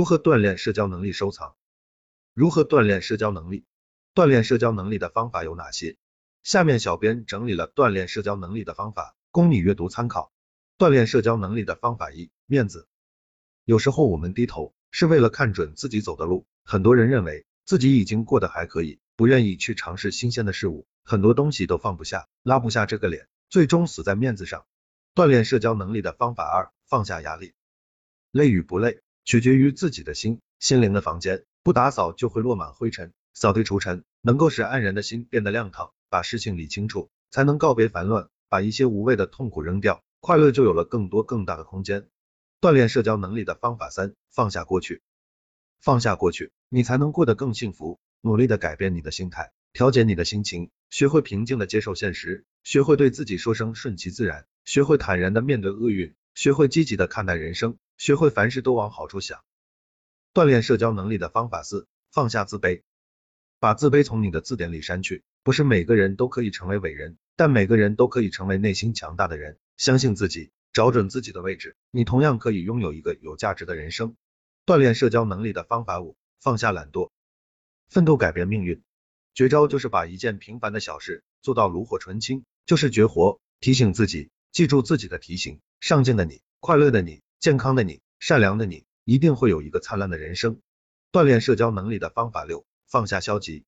如何锻炼社交能力？收藏。如何锻炼社交能力？锻炼社交能力的方法有哪些？下面小编整理了锻炼社交能力的方法，供你阅读参考。锻炼社交能力的方法一：面子。有时候我们低头是为了看准自己走的路。很多人认为自己已经过得还可以，不愿意去尝试新鲜的事物，很多东西都放不下，拉不下这个脸，最终死在面子上。锻炼社交能力的方法二：放下压力。累与不累，取决于自己的心。心灵的房间不打扫就会落满灰尘，扫地除尘能够使黯然的心变得亮堂。把事情理清楚，才能告别烦乱，把一些无谓的痛苦扔掉，快乐就有了更多更大的空间。锻炼社交能力的方法三：放下过去。放下过去，你才能过得更幸福。努力的改变你的心态，调节你的心情，学会平静的接受现实，学会对自己说声顺其自然，学会坦然的面对厄运，学会积极的看待人生，学会凡事都往好处想。锻炼社交能力的方法四：放下自卑。把自卑从你的字典里删去。不是每个人都可以成为伟人，但每个人都可以成为内心强大的人。相信自己，找准自己的位置，你同样可以拥有一个有价值的人生。锻炼社交能力的方法五：放下懒惰，奋斗改变命运。绝招就是把一件平凡的小事做到炉火纯青，就是绝活。提醒自己，记住自己的提醒：上进的你，快乐的你，健康的你，善良的你，一定会有一个灿烂的人生。锻炼社交能力的方法六：放下消极，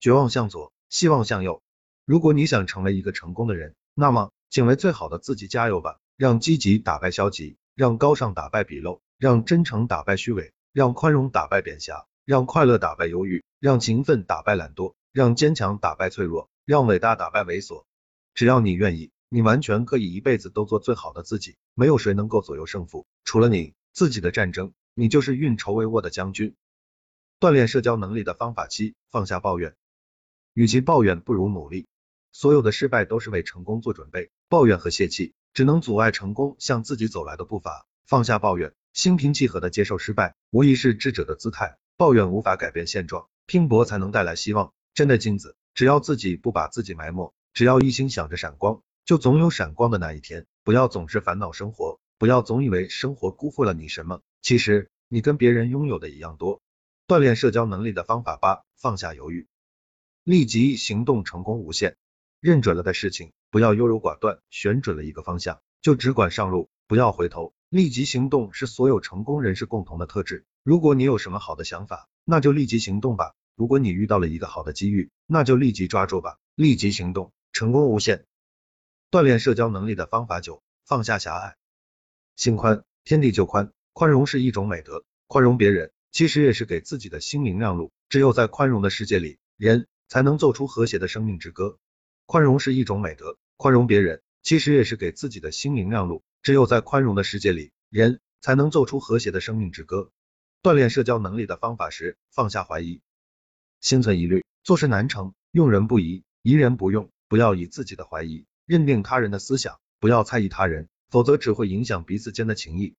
绝望向左。希望向右。如果你想成为一个成功的人，那么请为最好的自己加油吧。让积极打败消极，让高尚打败鄙陋，让真诚打败虚伪，让宽容打败贬狭，让快乐打败忧郁，让勤奋打败懒惰，让坚强打败脆弱，让伟大打败猥琐。只要你愿意，你完全可以一辈子都做最好的自己。没有谁能够左右胜负，除了你自己的战争，你就是运筹帷幄的将军。锻炼社交能力的方法七：放下抱怨。与其抱怨，不如努力。所有的失败都是为成功做准备，抱怨和泄气只能阻碍成功向自己走来的步伐。放下抱怨，心平气和的接受失败，无疑是智者的姿态。抱怨无法改变现状，拼搏才能带来希望。真的金子，只要自己不把自己埋没，只要一心想着闪光，就总有闪光的那一天。不要总是烦恼生活，不要总以为生活辜负了你什么，其实你跟别人拥有的一样多。锻炼社交能力的方法八：放下犹豫。立即行动，成功无限。认准了的事情，不要优柔寡断；选准了一个方向，就只管上路，不要回头。立即行动是所有成功人士共同的特质。如果你有什么好的想法，那就立即行动吧；如果你遇到了一个好的机遇，那就立即抓住吧。立即行动，成功无限。锻炼社交能力的方法九：放下狭隘。心宽，天地就宽。宽容是一种美德，宽容别人，其实也是给自己的心灵让路。只有在宽容的世界里，人。才能奏出和谐的生命之歌。宽容是一种美德，宽容别人，其实也是给自己的心灵让路。只有在宽容的世界里，人才能奏出和谐的生命之歌。锻炼社交能力的方法是放下怀疑，心存疑虑，做事难成；用人不疑，疑人不用。不要以自己的怀疑认定他人的思想，不要猜疑他人，否则只会影响彼此间的情谊。